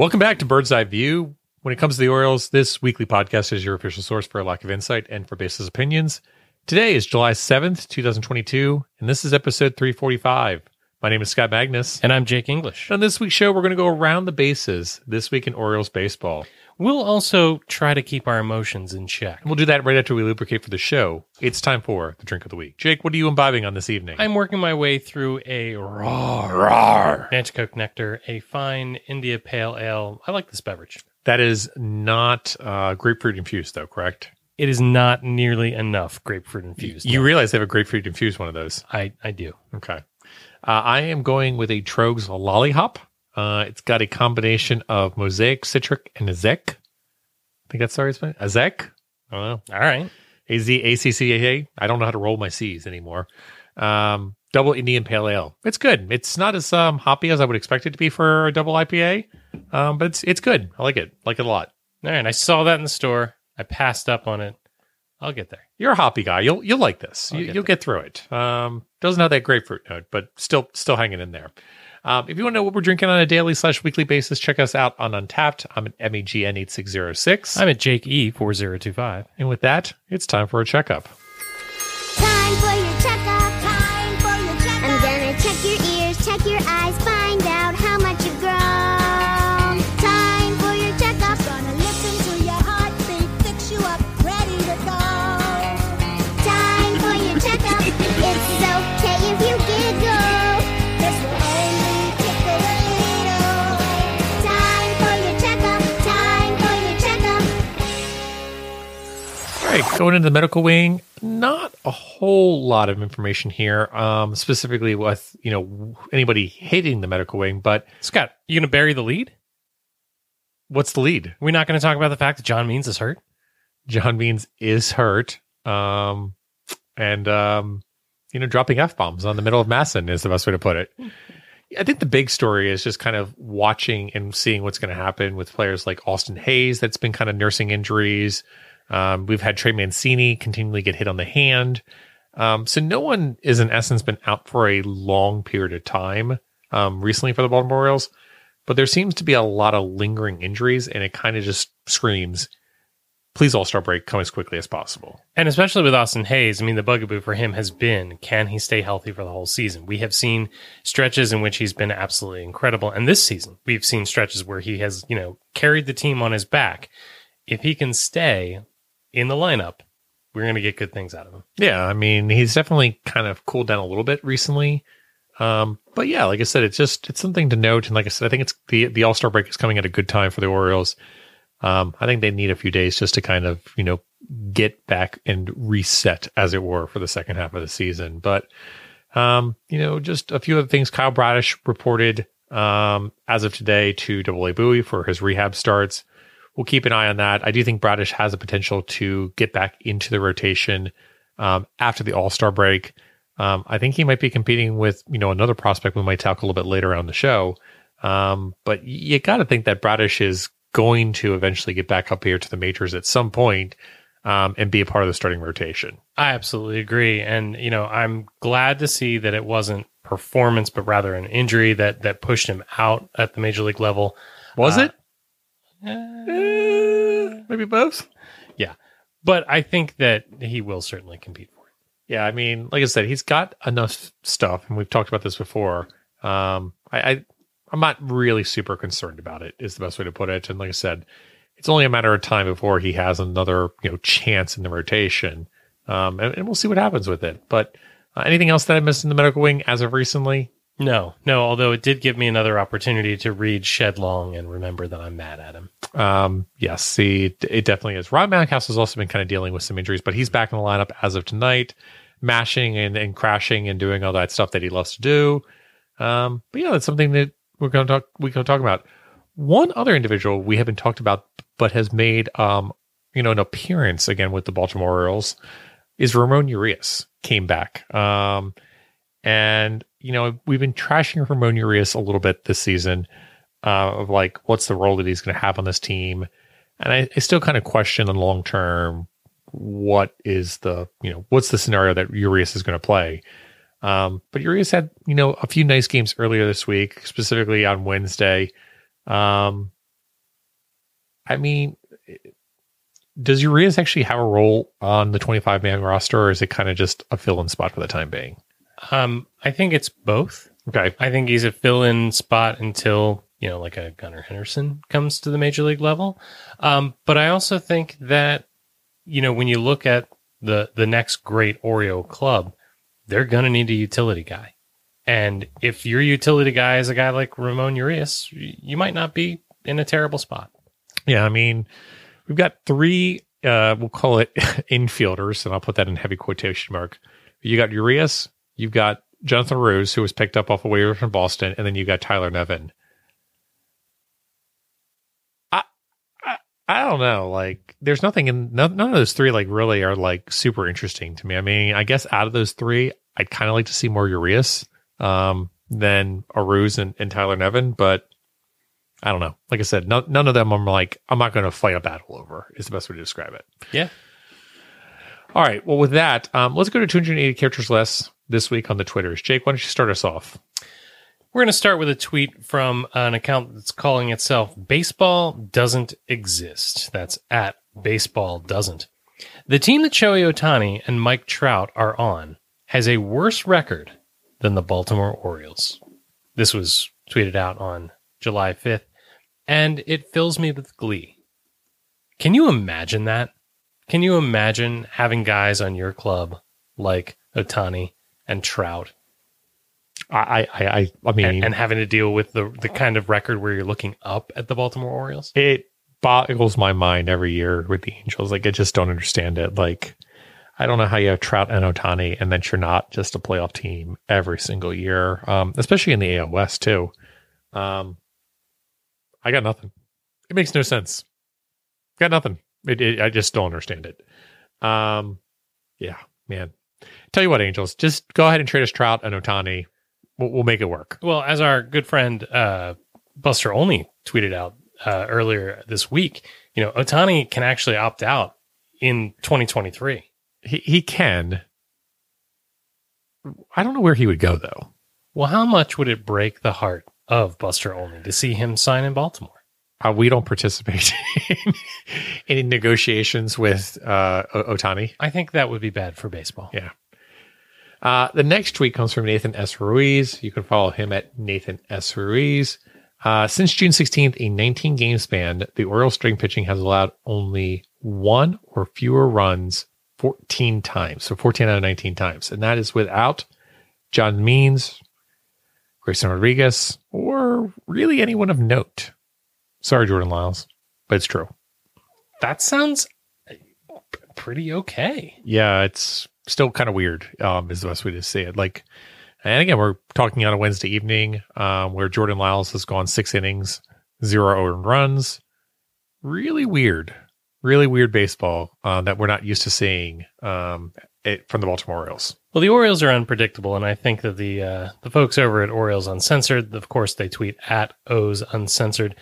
Welcome back to Bird's Eye View. When it comes to the Orioles, this weekly podcast is your official source for a lack of insight and for baseless opinions. Today is July 7th, 2022, and this is episode 345. My name is Scott Magnus. And I'm Jake English. On this week's show, we're going to go around the bases this week in Orioles baseball. We'll also try to keep our emotions in check. We'll do that right after we lubricate for the show. It's time for the drink of the week. Jake, what are you imbibing on this evening? I'm working my way through a raw, Rawr. Nanticoke Nectar, a fine India Pale Ale. I like this beverage. That is not uh, grapefruit infused, though, correct? It is not nearly enough grapefruit infused. You no. realize they have a grapefruit infused one of those. I, I do. Okay. Uh, I am going with a Tröegs Lollihop. Uh, it's got a combination of mosaic, Citra, and azek. I think that's sorry, it's azek. I don't know. All right. A Z A C C A A. I don't know how to roll my C's anymore. Um, double Indian Pale Ale. It's good. It's not as um, hoppy as I would expect it to be for a double IPA, um, but it's it's good. I like it. Like it a lot. All right. I saw that in the store. I passed up on it. I'll get there. You're a hoppy guy. You'll you'll like this. I'll You, get you'll get through it. Um, doesn't have that grapefruit note, but still still hanging in there. Um, if you want to know what we're drinking on a daily slash weekly basis, check us out on Untappd. I'm at MEGN eight six zero six. I'm at Jake E4025. And with that, it's time for a checkup. Going into the medical wing, not a whole lot of information here, um, specifically with you know anybody hitting the medical wing. But Scott, you going to bury the lead? what's the lead? We're not going to talk about the fact that John Means is hurt? John Means is hurt, um, and um, you know dropping f bombs on the middle of Masson is the best way to put it. I think the big story is just kind of watching and seeing what's going to happen with players like Austin Hays, that's been kind of nursing injuries. Um, we've had Trey Mancini continually get hit on the hand. Um, so no one is in essence been out for a long period of time um, recently for the Baltimore Orioles, but there seems to be a lot of lingering injuries, and it kind of just screams, "Please, All Star break, come as quickly as possible." And especially with Austin Hays, I mean, the bugaboo for him has been can he stay healthy for the whole season? We have seen stretches in which he's been absolutely incredible. And this season, we've seen stretches where he has, you know, carried the team on his back. If he can stay in the lineup, we're going to get good things out of him. Yeah, I mean, he's definitely kind of cooled down a little bit recently. Um, but yeah, like I said, it's just it's something to note. And like I said, I think it's the the All Star break is coming at a good time for the Orioles. Um, I think they need a few days just to kind of you know get back and reset, as it were, for the second half of the season. But um, you know, just a few other things. Kyle Bradish reported um, as of today to Double A Bowie for his rehab starts. We'll keep an eye on that. I do think Bradish has a potential to get back into the rotation um, after the All Star break. Um, I think he might be competing with you know another prospect we might talk a little bit later on the show. Um, but you got to think that Bradish is going to eventually get back up here to the majors at some point, um, and be a part of the starting rotation. I absolutely agree. And, you know, I'm glad to see that it wasn't performance, but rather an injury that, that pushed him out at the major league level. Was Uh, it? Eh, maybe both. Yeah. But I think that he will certainly compete for it. Yeah, I mean, like I said, he's got enough stuff, and we've talked about this before. Um, I, I I'm not really super concerned about it. Is the best way to put it. And like I said, it's only a matter of time before he has another you know chance in the rotation. Um, and, and we'll see what happens with it. But uh, anything else that I missed in the medical wing as of recently? No, no, although it did give me another opportunity to read Shed Long and remember that I'm mad at him. Um, yes, see, it definitely is. Rob Mountcastle has also been kind of dealing with some injuries, but he's back in the lineup as of tonight, mashing and, and crashing and doing all that stuff that he loves to do. Um, but yeah, that's something that we're going to talk. Going to talk about. One other individual we haven't talked about, but has made um, you know, an appearance again with the Baltimore Orioles is Ramon Urias came back. Um, and you know, we've been trashing Ramon Urias a little bit this season uh, of like, what's the role that he's going to have on this team? And I, I still kind of question in the long term what is the you know what's the scenario that Urias is going to play. Um, but Urias had you know a few nice games earlier this week, specifically on Wednesday. Um, I mean, does Urias actually have a role on the 25 man roster, or is it kind of just a fill in spot for the time being? Um, I think it's both. Okay. I think he's a fill in spot until, you know, like a Gunnar Henderson comes to the major league level. Um, but I also think that, you know, when you look at the, the next great Oriole club, they're going to need a utility guy. And if your utility guy is a guy like Ramon Urias, you might not be in a terrible spot. Yeah, I mean, we've got three, uh, we'll call it infielders, and I'll put that in heavy quotation mark. You got Urias, you've got Jonathan Arauz, who was picked up off a waiver from Boston, and then you got Tyler Nevin. I, I, I don't know. Like, there's nothing in none, none of those three. Like, really are like super interesting to me. I mean, I guess out of those three, I'd kind of like to see more Urias um, than Arauz and, and Tyler Nevin, but I don't know. Like I said, no, none of them I'm like, I'm not going to fight a battle over, is the best way to describe it. Yeah. All right. Well, with that, um, let's go to 280 characters less this week on the Twitters. Jake, why don't you start us off? We're going to start with a tweet from an account that's calling itself Baseball Doesn't Exist. That's at Baseball Doesn't. The team that Shohei Ohtani and Mike Trout are on has a worse record than the Baltimore Orioles. This was tweeted out on July 5th, and it fills me with glee. Can you imagine that? Can you imagine having guys on your club like Ohtani and Trout I, I, I, I mean, and, and having to deal with the the kind of record where you're looking up at the Baltimore Orioles. it boggles my mind every year with the Angels. Like, I just don't understand it. Like, I don't know how you have Trout and Ohtani, and then you're not just a playoff team every single year, um, especially in the AL West too. Um, I got nothing. It makes no sense. Got nothing. It, it, I just don't understand it. Um, yeah, man. Tell you what, Angels, just go ahead and trade us Trout and Ohtani. We'll, we'll make it work. Well, as our good friend uh, Buster Olney tweeted out uh, earlier this week, you know, Ohtani can actually opt out in 2023. He he can. I don't know where he would go though. Well, how much would it break the heart of Buster Olney to see him sign in Baltimore? Uh, we don't participate in any negotiations with uh, O- Ohtani. I think that would be bad for baseball. Yeah. Uh, the next tweet comes from Nathan S. Ruiz. You can follow him at Nathan S. Ruiz. Uh, since June 16th, a 19 game span, the Orioles string pitching has allowed only one or fewer runs 14 times. So 14 out of 19 times. And that is without John Means, Grayson Rodriguez, or really anyone of note. Sorry, Jordan Lyles, but it's true. That sounds pretty okay. yeah, it's still kind of weird. Um, is the best way to say it. Like, and again, we're talking on a Wednesday evening, um, where Jordan Lyles has gone six innings, zero earned runs. Really weird, really weird baseball uh, that we're not used to seeing um, it, from the Baltimore Orioles. Well, the Orioles are unpredictable, and I think that the uh, the folks over at Orioles Uncensored, of course, they tweet at O's Uncensored.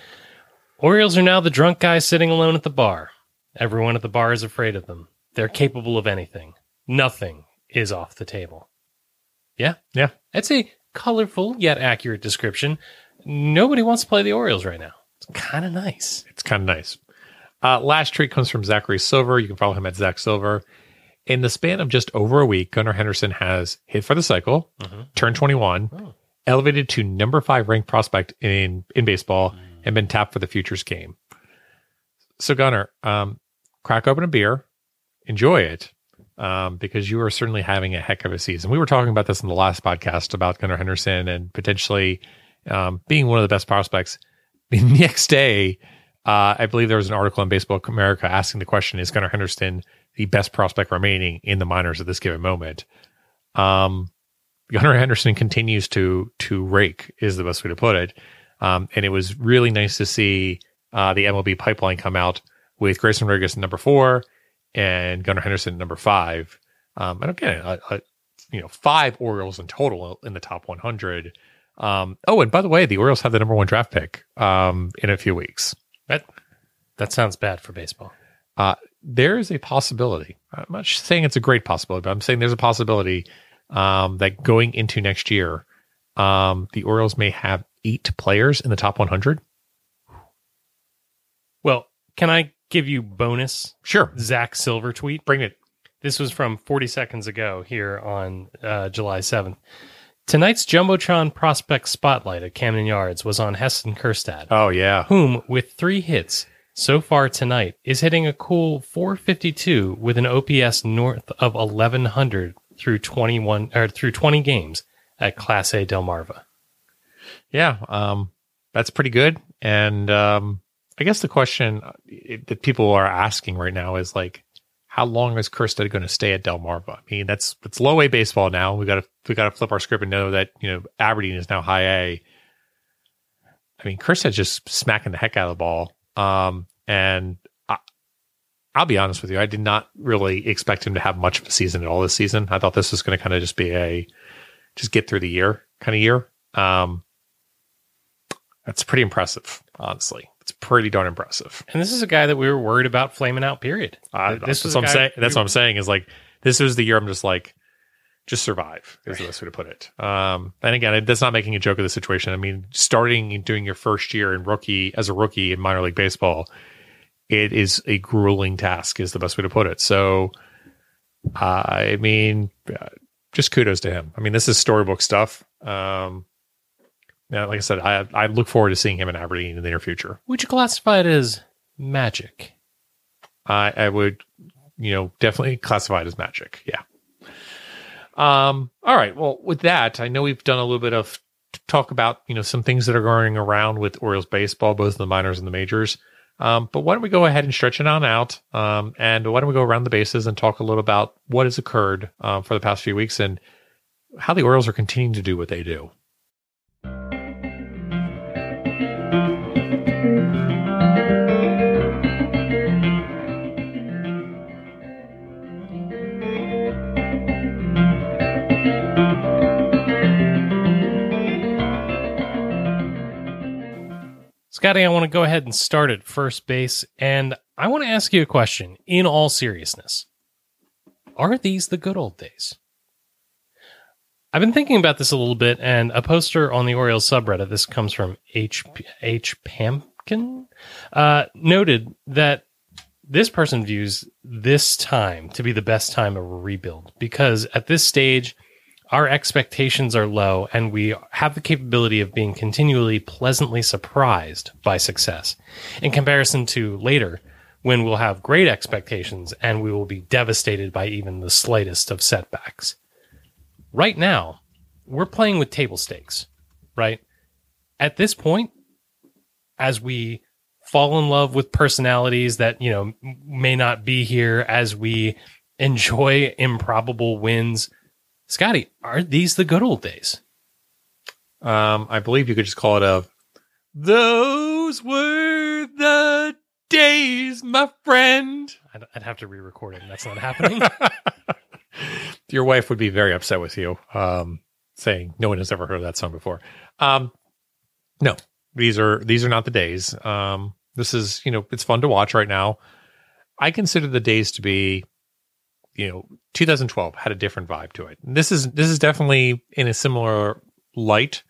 Orioles are now the drunk guy sitting alone at the bar. Everyone at the bar is afraid of them. They're capable of anything. Nothing is off the table. Yeah, Yeah, that's a colorful yet accurate description. Nobody wants to play the Orioles right now. It's kind of nice. it's kind of nice. Uh, last tweet comes from Zachary Silver. You can follow him at Zach Silver. In the span of just over a week, Gunnar Henderson has hit for the cycle, turned 21, Oh. elevated to number five ranked prospect in in baseball, and been tapped for the futures game. So Gunnar, um, crack open a beer, enjoy it, um, because you are certainly having a heck of a season. We were talking about this in the last podcast about Gunnar Henderson and potentially um, being one of the best prospects. The next day, uh, I believe there was an article in Baseball America asking the question: Is Gunnar Henderson the best prospect remaining in the minors at this given moment? Um, Gunnar Henderson continues to to rake is the best way to put it, um, and it was really nice to see uh, the MLB pipeline come out with Grayson Rodriguez number four and Gunnar Henderson number five. Um, and again, a, a, you know, five Orioles in total in the top 100. Um, oh, and by the way, the Orioles have the number one draft pick um, in a few weeks. That that sounds bad for baseball. Uh, there is a possibility. I'm not saying it's a great possibility, but I'm saying there's a possibility um, that going into next year, um, the Orioles may have eight players in the top 100. Well, Can I give you bonus Sure. Zach Silver tweet? Bring it. This was from 40 seconds ago here on uh, July 7th. Tonight's Jumbotron prospect spotlight at Camden Yards was on Heston Kjerstad, Oh, yeah. whom, with three hits so far tonight, is hitting a cool 452 with an OPS north of 1100 through 21 or through 20 games at Class A Delmarva. Yeah. Um, that's pretty good. And um, I guess the question uh, that people are asking right now is like, how long is Kjerstad going to stay at Delmarva? I mean, that's it's low A baseball now. We got to we got to flip our script and know that you know Aberdeen is now high A. I mean, Kjerstad's just smacking the heck out of the ball. Um, and I, I'll be honest with you, I did not really expect him to have much of a season at all this season. I thought this was going to kind of just be a just get through the year kind of year. Um, that's pretty impressive, honestly. It's pretty darn impressive. And this is a guy that we were worried about flaming out, period. Uh, This that's what I'm saying. That's what I'm saying is like this was the year I'm just like just survive is the best way to put it. Um, and again, that's not making a joke of the situation. I mean, starting and doing your first year in rookie as a rookie in minor league baseball, it is a grueling task. Is the best way to put it. So, I mean, uh, just kudos to him. I mean, this is storybook stuff. Um, yeah, like I said, I I look forward to seeing him in Aberdeen in the near future. Would you classify it as magic? I, I would, you know, definitely classify it as magic. Yeah. Um. All right. Well, with that, I know we've done a little bit of talk about you know some things that are going around with Orioles baseball, both in the minors and the majors. Um, but why don't we go ahead and stretch it on out? Um, and why don't we go around the bases and talk a little about what has occurred um, for the past few weeks and how the Orioles are continuing to do what they do. Scotty, I want to go ahead and start at first base. And I want to ask you a question in all seriousness. Are these the good old days? I've been thinking about this a little bit, and a poster on the Orioles subreddit, this comes from H. H. Pamkin, uh, noted that this person views this time to be the best time of a rebuild because at this stage, our expectations are low and we have the capability of being continually pleasantly surprised by success in comparison to later when we'll have great expectations and we will be devastated by even the slightest of setbacks. Right now, we're playing with table stakes, right? At this point, as we fall in love with personalities that, you know, may not be here, as we enjoy improbable wins, Scotty, are these the good old days? Um, I believe you could just call it a. Those were the days, my friend. I'd, I'd have to re-record it, and that's not happening. Your wife would be very upset with you, um, saying no one has ever heard of that song before. Um, no, these are these are not the days. Um, this is you know it's fun to watch right now. I consider the days to be, you know, 2012 had a different vibe to it. And this is this is definitely in a similar light.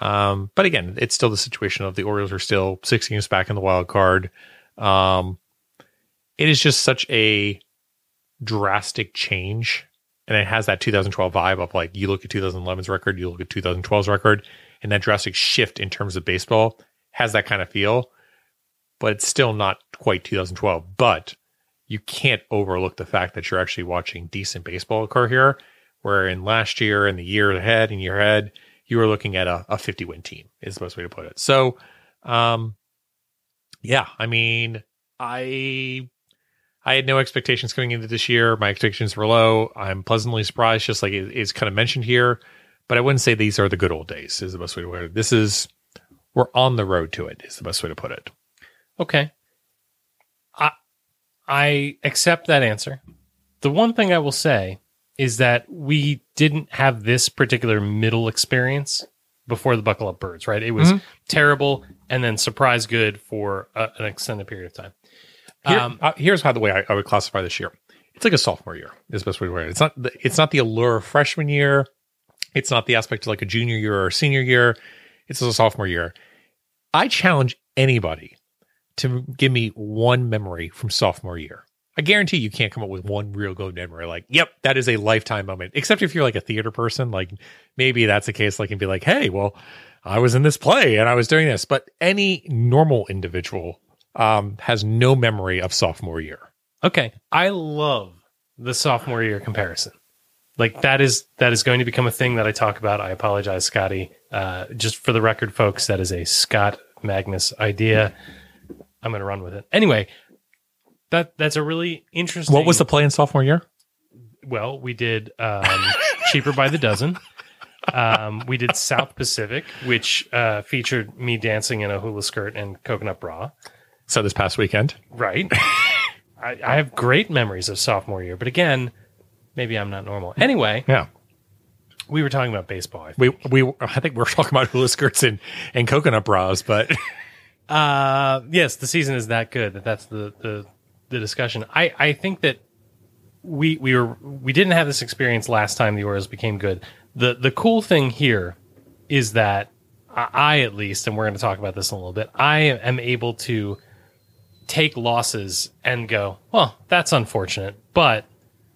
Um, but again, it's still the situation of the Orioles are still six games back in the wild card. Um, it is just such a drastic change. And it has that 2012 vibe of like you look at 2011's record, you look at 2012's record, and that drastic shift in terms of baseball has that kind of feel, but it's still not quite 2012. But you can't overlook the fact that you're actually watching decent baseball occur here. Where in last year and the year ahead in your head, you were looking at a, a 50 win team, is the best way to put it. So, um, yeah, I mean, I I had no expectations coming into this year. My expectations were low. I'm pleasantly surprised, just like it is kind of mentioned here. But I wouldn't say these are the good old days. Is the best way to put it. This is we're on the road to it. Is the best way to put it. Okay. I accept that answer. The one thing I will say is that we didn't have this particular middle experience before the Buckle Up Birds, right? It was Mhm. terrible and then surprise good for a, an extended period of time. Here- Um, uh, here's how the way I, I would classify this year. It's like a sophomore year. Is the best way to put it. It's not. The, it's not the allure of freshman year. It's not the aspect of like a junior year or a senior year. It's a sophomore year. I challenge anybody to give me one memory from sophomore year. I guarantee you can't come up with one real good memory. Like, yep, that is a lifetime moment. Except if you're like a theater person, like maybe that's the case. Like, and be like, hey, well, I was in this play and I was doing this. But any normal individual um, has no memory of sophomore year. Okay, I love the sophomore year comparison. Like that is that is going to become a thing that I talk about. I apologize, Scotty. Uh, just for the record, folks, that is a Scott Magnus idea. I'm going to run with it anyway. That that's a really interesting. What was the play in sophomore year? Well, we did um, cheaper by the dozen. Um, we did South Pacific, which uh, featured me dancing in a hula skirt and coconut bra. So this past weekend. Right. I, I have great memories of sophomore year, but again, maybe I'm not normal. Anyway, Yeah. we were talking about baseball. I think. We we I think we're talking about hula skirts and, and coconut bras, but Uh, yes, the season is that good that that's the the, the discussion. I, I think that we we were we didn't have this experience last time the Orioles became good. The the cool thing here is that I, at least, and we're going to talk about this in a little bit. I am able to take losses and go, well, that's unfortunate, but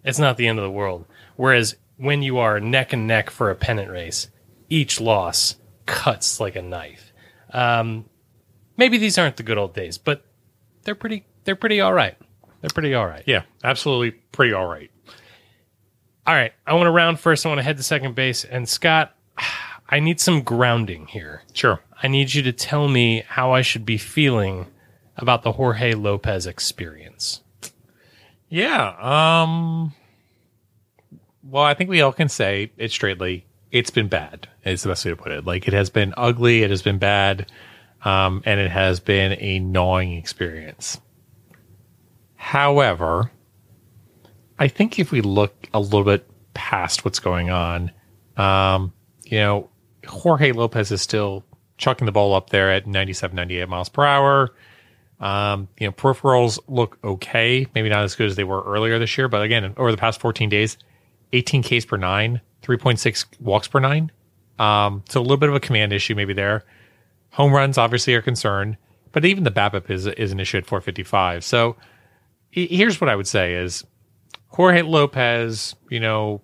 it's not the end of the world. Whereas when you are neck and neck for a pennant race, each loss cuts like a knife. Um, maybe these aren't the good old days, but they're pretty. They're pretty all right. They're pretty all right. yeah, absolutely pretty all right. All right. I want to round first. I want to head to second base. And Scott, I need some grounding here. Sure. I need you to tell me how I should be feeling about the Jorge Lopez experience. Yeah. Um well, I think we all can say it straightly. It's been bad. Is the best way to put it. Like it has been ugly, it has been bad, um, and it has been a gnawing experience. However, I think if we look a little bit past what's going on, um, you know, Jorge Lopez is still chucking the ball up there at 97, 98 miles per hour. Um, you know, peripherals look okay, maybe not as good as they were earlier this year, but again, over the past 14 days, 18 Ks per nine, 3.6 walks per nine. Um, so a little bit of a command issue maybe there. Home runs obviously are concerned, but even the BABIP is is an issue at 455. So here's what I would say is Jorge Lopez, you know,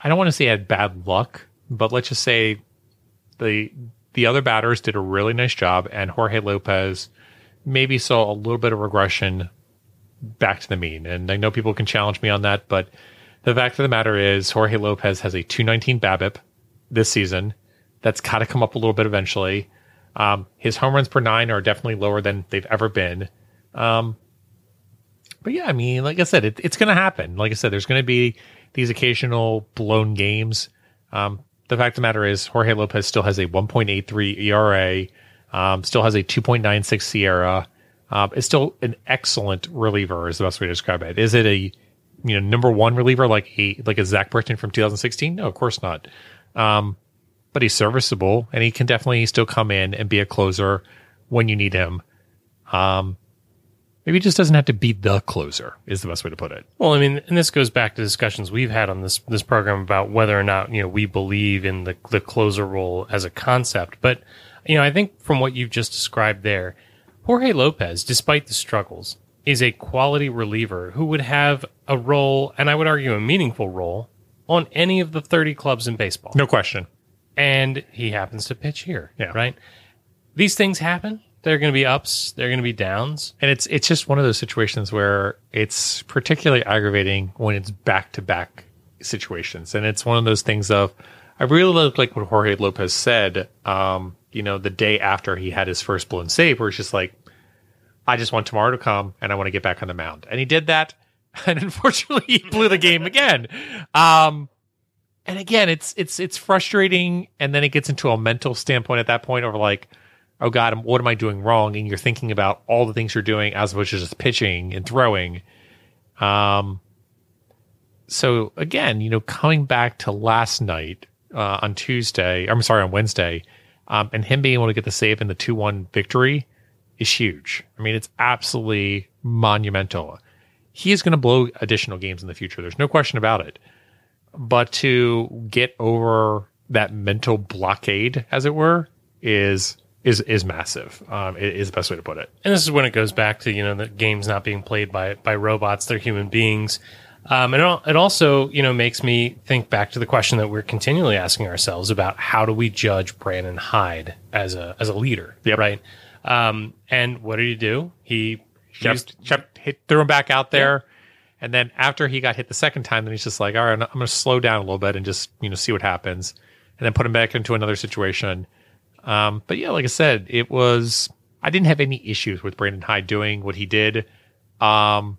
I don't want to say had bad luck, but let's just say the the other batters did a really nice job, and Jorge Lopez maybe saw a little bit of regression back to the mean. And I know people can challenge me on that, but the fact of the matter is Jorge Lopez has a 219 BABIP this season. That's got to come up a little bit eventually. Um, his home runs per nine are definitely lower than they've ever been. Um, but yeah, I mean, like I said, it, it's going to happen. Like I said, there's going to be these occasional blown games. Um, the fact of the matter is, Jorge Lopez still has a 1.83 ERA, um, still has a 2.96 SIERA. Um, is still an excellent reliever, is the best way to describe it. Is it a you know number one reliever like a like a Zach Britton from 2016? No, of course not. Um, but he's serviceable, and he can definitely still come in and be a closer when you need him. Um, maybe he just doesn't have to be the closer. Is the best way to put it. Well, I mean, and this goes back to discussions we've had on this this program about whether or not you know we believe in the the closer role as a concept. But you know, I think from what you've just described there, Jorge Lopez, despite the struggles, is a quality reliever who would have a role, and I would argue a meaningful role, on any of the thirty clubs in baseball. No question. And he happens to pitch here. Yeah. Right. These things happen. There are going to be ups. There are going to be downs. And it's it's just one of those situations where it's particularly aggravating when it's back to back situations. And it's one of those things of I really look like what Jorge Lopez said, um, you know, the day after he had his first blown save, where it's just like, I just want tomorrow to come and I want to get back on the mound. And he did that. And unfortunately he blew the game again. Um and again, it's it's it's frustrating, and then it gets into a mental standpoint at that point of like, oh God, what am I doing wrong? And you're thinking about all the things you're doing as opposed to just pitching and throwing. Um, so again, you know, coming back to last night uh, on Tuesday, I'm sorry, on Wednesday, um, and him being able to get the save in the two one victory is huge. I mean, it's absolutely monumental. He is going to blow additional games in the future. There's no question about it. But to get over that mental blockade, as it were, is is is massive. Um, is the best way to put it. And this is when it goes back to you know the games not being played by by robots; they're human beings. Um, and it also you know makes me think back to the question that we're continually asking ourselves about how do we judge Brandon Hyde as a as a leader, Yep. right? Um, and what did he do? He used, Kept, kept hit, threw him back out there, and then after he got hit the second time, then he's just like, all right, I'm going to slow down a little bit and just you know see what happens, and then put him back into another situation. Um, but yeah, like I said, it was I didn't have any issues with Brandon Hyde doing what he did. Um,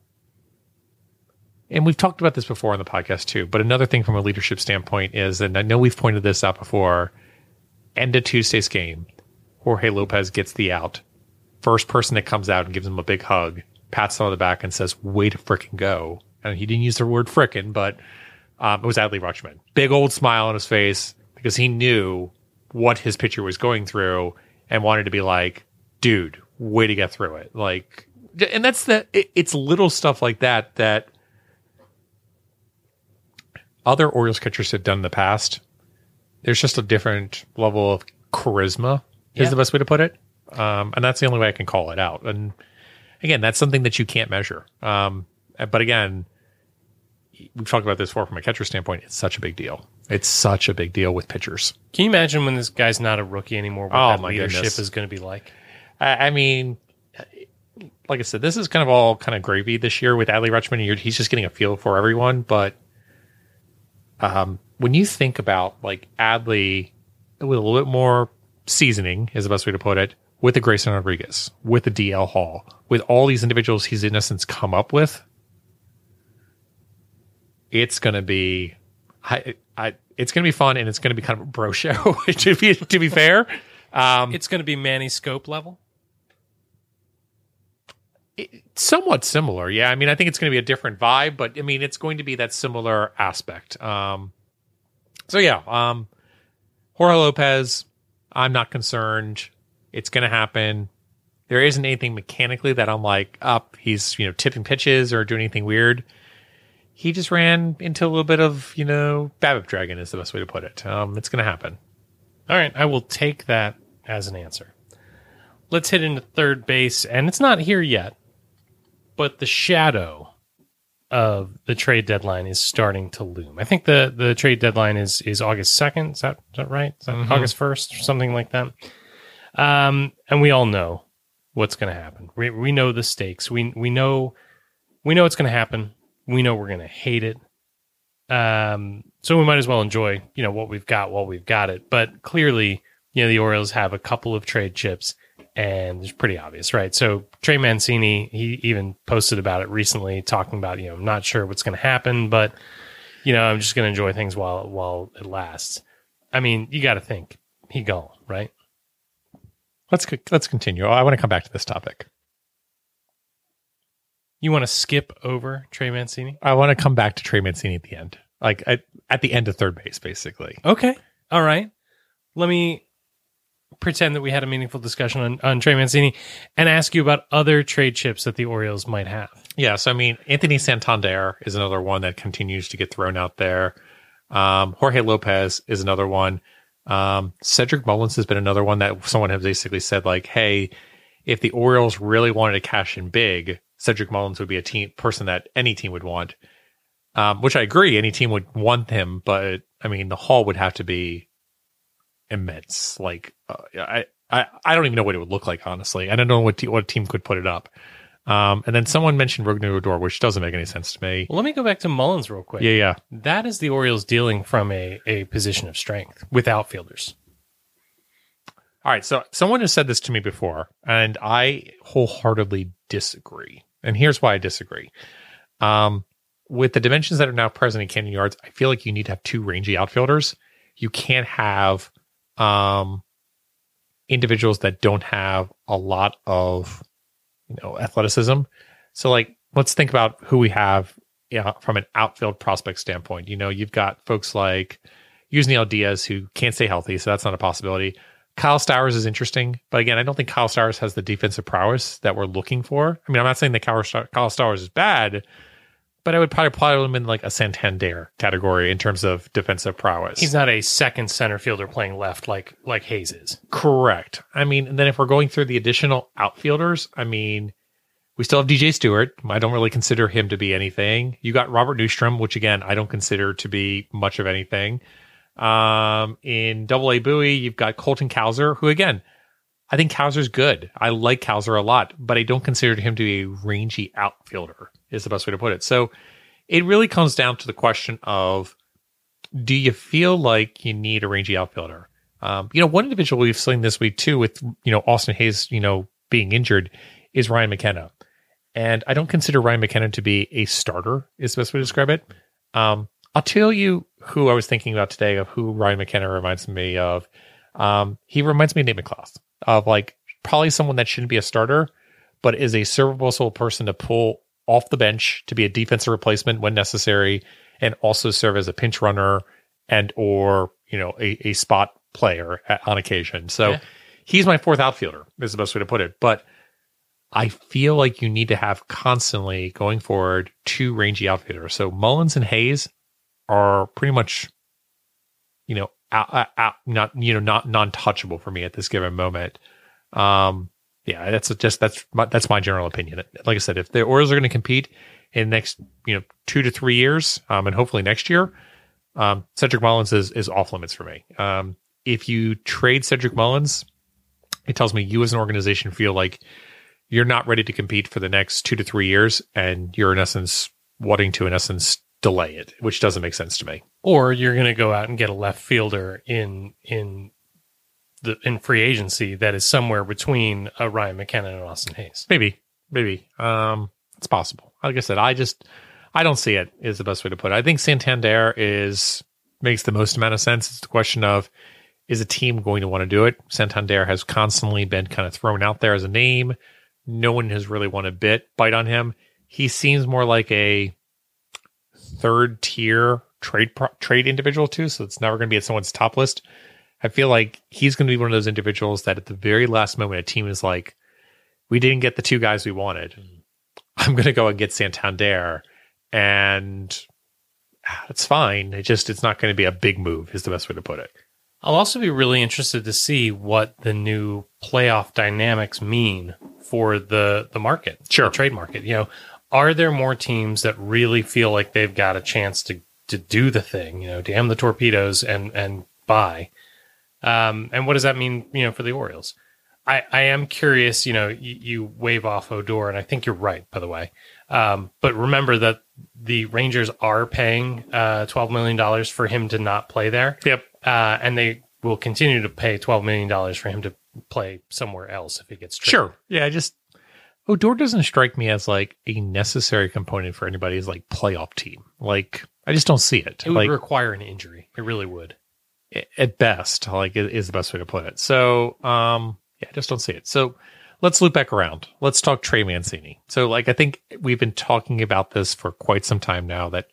and we've talked about this before on the podcast too. But another thing from a leadership standpoint is, and I know we've pointed this out before, end of Tuesday's game, Jorge Lopez gets the out. First person that comes out and gives him a big hug, pats him on the back and says, way to frickin' go. And he didn't use the word frickin', but um, it was Adley Rutschman. Big old smile on his face because he knew what his pitcher was going through and wanted to be like, dude, way to get through it. Like, and that's the, it, it's little stuff like that that other Orioles catchers have done in the past. There's just a different level of charisma, is Yeah. the best way to put it. Um, and that's the only way I can call it out. And again, that's something that you can't measure. Um, but again, we've talked about this before from a catcher standpoint. It's such a big deal. It's such a big deal with pitchers. Can you imagine when this guy's not a rookie anymore? What Oh, that my leadership goodness. is going to be like? I, I mean, like I said, this is kind of all kind of gravy this year with Adley Rutschman. and he's just getting a feel for everyone. But um, when you think about like Adley with a little bit more seasoning, is the best way to put it, with the Grayson Rodriguez, with the DL Hall, with all these individuals he's in essence come up with, it's going to be, I, I, it's going to be fun and it's going to be kind of a bro show. to be to be fair, um, It's going to be Manny Scope level. somewhat similar. Yeah, I mean, I think it's going to be a different vibe, but I mean, it's going to be that similar aspect. Um, so yeah, um, Jorge Lopez, I'm not concerned. It's going to happen. There isn't anything mechanically that I'm like up. he's you know tipping pitches or doing anything weird. He just ran into a little bit of you know BABIP dragon is the best way to put it. Um, it's going to happen. All right, I will take that as an answer. Let's hit into third base, and it's not here yet, but the shadow of the trade deadline is starting to loom. I think the the trade deadline is is August second. Is that is that right? Is that Mhm. August first or something like that? Um, and we all know what's going to happen. We we know the stakes. We we know we know what's going to happen. We know we're going to hate it. Um, so we might as well enjoy, you know, what we've got while we've got it. But clearly, you know, the Orioles have a couple of trade chips, and it's pretty obvious, right? So Trey Mancini, he even posted about it recently, talking about, you know, I'm not sure what's going to happen, but you know, I'm just going to enjoy things while while it lasts. I mean, you got to think he gone, right? Let's let's continue. I want to come back to this topic. You want to skip over Trey Mancini? I want to come back to Trey Mancini at the end, like at, at the end of third base, basically. Okay. All right. Let me pretend that we had a meaningful discussion on, on Trey Mancini and ask you about other trade chips that the Orioles might have. Yeah, so I mean, Anthony Santander is another one that continues to get thrown out there. Um, Jorge Lopez is another one. Um, Cedric Mullins has been another one that someone has basically said like, "Hey, if the Orioles really wanted to cash in big, Cedric Mullins would be a team person that any team would want." Um, which I agree, any team would want him, but I mean, the haul would have to be immense. Like, uh, I, I, I don't even know what it would look like, honestly. I don't know what te- what team could put it up. Um, and then someone mentioned Rougned Odor, which doesn't make any sense to me. Well, let me go back to Mullins real quick. Yeah, yeah. That is the Orioles dealing from a, a position of strength with outfielders. All right. So someone has said this to me before, and I wholeheartedly disagree. And here's why I disagree. Um, with the dimensions that are now present in Camden Yards, I feel like you need to have two rangy outfielders. You can't have um, individuals that don't have a lot of you know athleticism. So like let's think about who we have yeah, from an outfield prospect standpoint. You know, you've got folks like Yusniel Diaz who can't stay healthy, so that's not a possibility. Kyle Stowers is interesting, but again, I don't think Kyle Stowers has the defensive prowess that we're looking for. I mean, I'm not saying that Kyle Stowers is bad, but I would probably put him in like a Santander category in terms of defensive prowess. He's not a second center fielder playing left like like Hays is. Correct. I mean, and then if we're going through the additional outfielders, I mean, we still have DJ Stewart. I don't really consider him to be anything. You got Robert Neustrom, which again, I don't consider to be much of anything. Um, in Double A Bowie, you've got Colton Cowser, who again, I think Cowser's good. I like Cowser a lot, but I don't consider him to be a rangy outfielder. Is the best way to put it. So it really comes down to the question of do you feel like you need a rangy outfielder? Um, you know, one individual we've seen this week too, with you know Austin Hays, you know, being injured, is Ryan McKenna, and I don't consider Ryan McKenna to be a starter. Is the best way to describe it. Um, I'll tell you who I was thinking about today of who Ryan McKenna reminds me of. Um, he reminds me of Nate McLouth of like probably someone that shouldn't be a starter, but is a serviceable person to pull off the bench to be a defensive replacement when necessary, and also serve as a pinch runner and or you know a, a spot player at, on occasion. So Yeah. he's my fourth outfielder is the best way to put it. But I feel like you need to have constantly going forward two rangy outfielders. So Mullins and Hays are pretty much, you know, out, out, out not you know not non-touchable for me at this given moment. Um, yeah, that's just that's my, that's my general opinion. Like I said, if the Orioles are going to compete in next you know two to three years, um, and hopefully next year, um, Cedric Mullins is is off limits for me. Um, if you trade Cedric Mullins, it tells me you as an organization feel like you're not ready to compete for the next two to three years, and you're in essence wanting to, in essence, delay it, which doesn't make sense to me. Or you're going to go out and get a left fielder in in the in free agency that is somewhere between a Ryan McKenna and Austin Hays. Maybe, maybe. Um, it's possible. Like I said, I just I don't see it is the best way to put it. I think Santander is makes the most amount of sense. It's the question of is a team going to want to do it? Santander has constantly been kind of thrown out there as a name. No one has really won a bit bite on him. He seems more like a third tier trade pro- trade individual too, so it's never going to be at someone's top list. I feel like he's going to be one of those individuals that at the very last moment, a team is like, we didn't get the two guys we wanted. I'm going to go and get Santander, and ah, it's fine. It just it's not going to be a big move. Is the best way to put it. I'll also be really interested to see what the new playoff dynamics mean for the the market, Sure. the trade market. You know, are there more teams that really feel like they've got a chance to to do the thing? You know, damn the torpedoes and and buy. Um, and what does that mean? You know, for the Orioles. I, I am curious, you know, you, you wave off Odor, and I think you're right, by the way. Um, but remember that the Rangers are paying uh, $12 million for him to not play there Yep. uh, and they will continue to pay twelve million dollars for him to play somewhere else if he gets traded. Sure. Yeah. I just Odor doesn't strike me as like a necessary component for anybody's like playoff team. Like I just don't see it. It would like require an injury. It really would. at best, like i- is the best way to put it. So, um, yeah, I just don't see it. So let's loop back around. Let's talk Trey Mancini. So, like, I think we've been talking about this for quite some time now that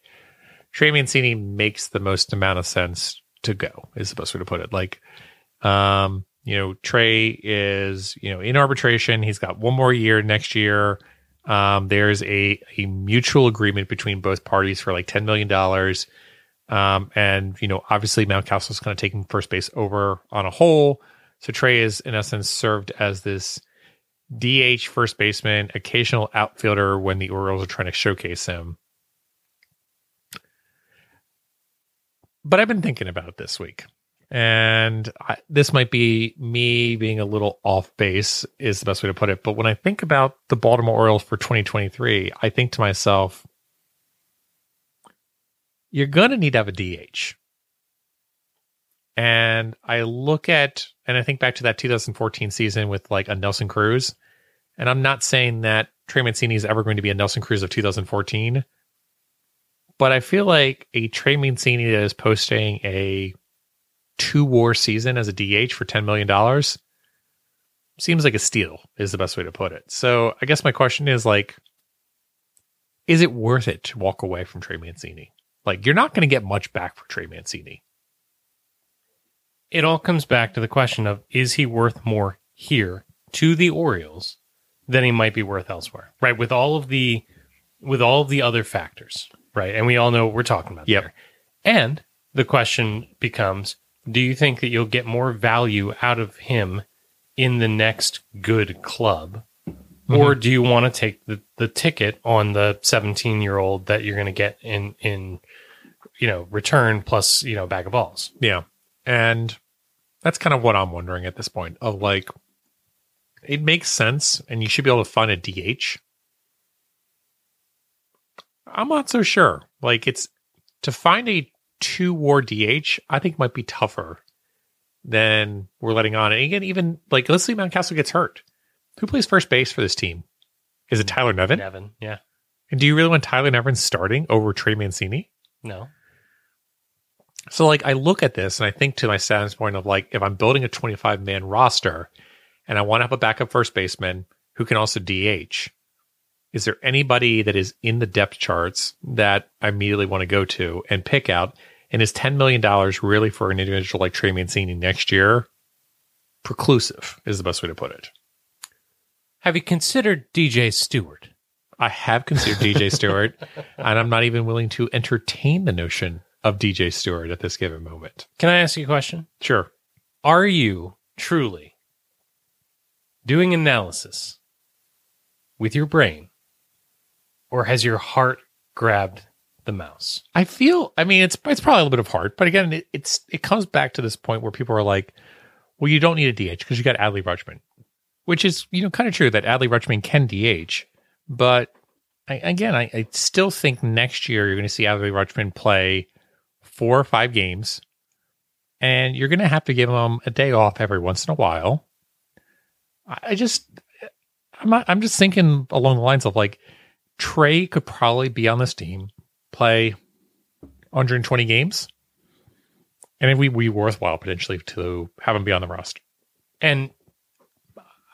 Trey Mancini makes the most amount of sense to go is the best way to put it. Like, um, you know, Trey is, you know, in arbitration. He's got one more year next year. Um, there's a, a mutual agreement between both parties for like $10 million. Um, and you know, obviously Mountcastle's kind of taking first base over on a whole. So Trey is in essence served as this DH first baseman, occasional outfielder when the Orioles are trying to showcase him. But I've been thinking about it this week. And I, this might be me being a little off base, is the best way to put it. But when I think about the Baltimore Orioles for 2023, I think to myself, you're going to need to have a DH. And I look at, and I think back to that 2014 season with like a Nelson Cruz. And I'm not saying that Trey Mancini is ever going to be a Nelson Cruz of 2014. But I feel like a Trey Mancini that is posting a two war season as a DH for $10 million seems like a steal, is the best way to put it. So I guess my question is like, is it worth it to walk away from Trey Mancini? Like, you're not going to get much back for Trey Mancini. It all comes back to the question of is he worth more here to the Orioles than he might be worth elsewhere? Right? With all of the with all of the other factors, right? And we all know what we're talking about Yep. there. And the question becomes do you think that you'll get more value out of him in the next good club? Or mm-hmm. do you want to take the, the ticket on the 17 year old that you're going to get in, in, you know, return plus, you know, bag of balls? Yeah. And that's kind of what I'm wondering at this point of like, it makes sense and you should be able to find a DH. I'm not so sure. Like, it's to find a two war DH, I think might be tougher than we're letting on. And again, even like, let's say Mountcastle gets hurt. Who plays first base for this team? Is it Tyler Nevin? Nevin. Yeah. And do you really want Tyler Nevin starting over Trey Mancini? No. So like I look at this and I think to my point of like if I'm building a 25 man roster and I want to have a backup first baseman who can also DH, is there anybody that is in the depth charts that I immediately want to go to and pick out? And is $10 million really for an individual like Trey Mancini next year? Preclusive is the best way to put it. Have you considered DJ Stewart? I have considered DJ Stewart, and I'm not even willing to entertain the notion of DJ Stewart at this given moment. Can I ask you a question? Sure. Are you truly doing analysis with your brain, or has your heart grabbed the mouse? I feel. I mean, it's it's probably a little bit of heart, but again, it, it's it comes back to this point where people are like, "Well, you don't need a DH because you got Adley Rutschman," which is you know kind of true that Adley Rutschman can DH, but I, again, I, I still think next year you're going to see Adley Rutschman play four or five games, and you're going to have to give him a day off every once in a while. I, I just, I'm not, I'm just thinking along the lines of like Trey could probably be on this team, play 120 games, and it would be worthwhile potentially to have him be on the roster. And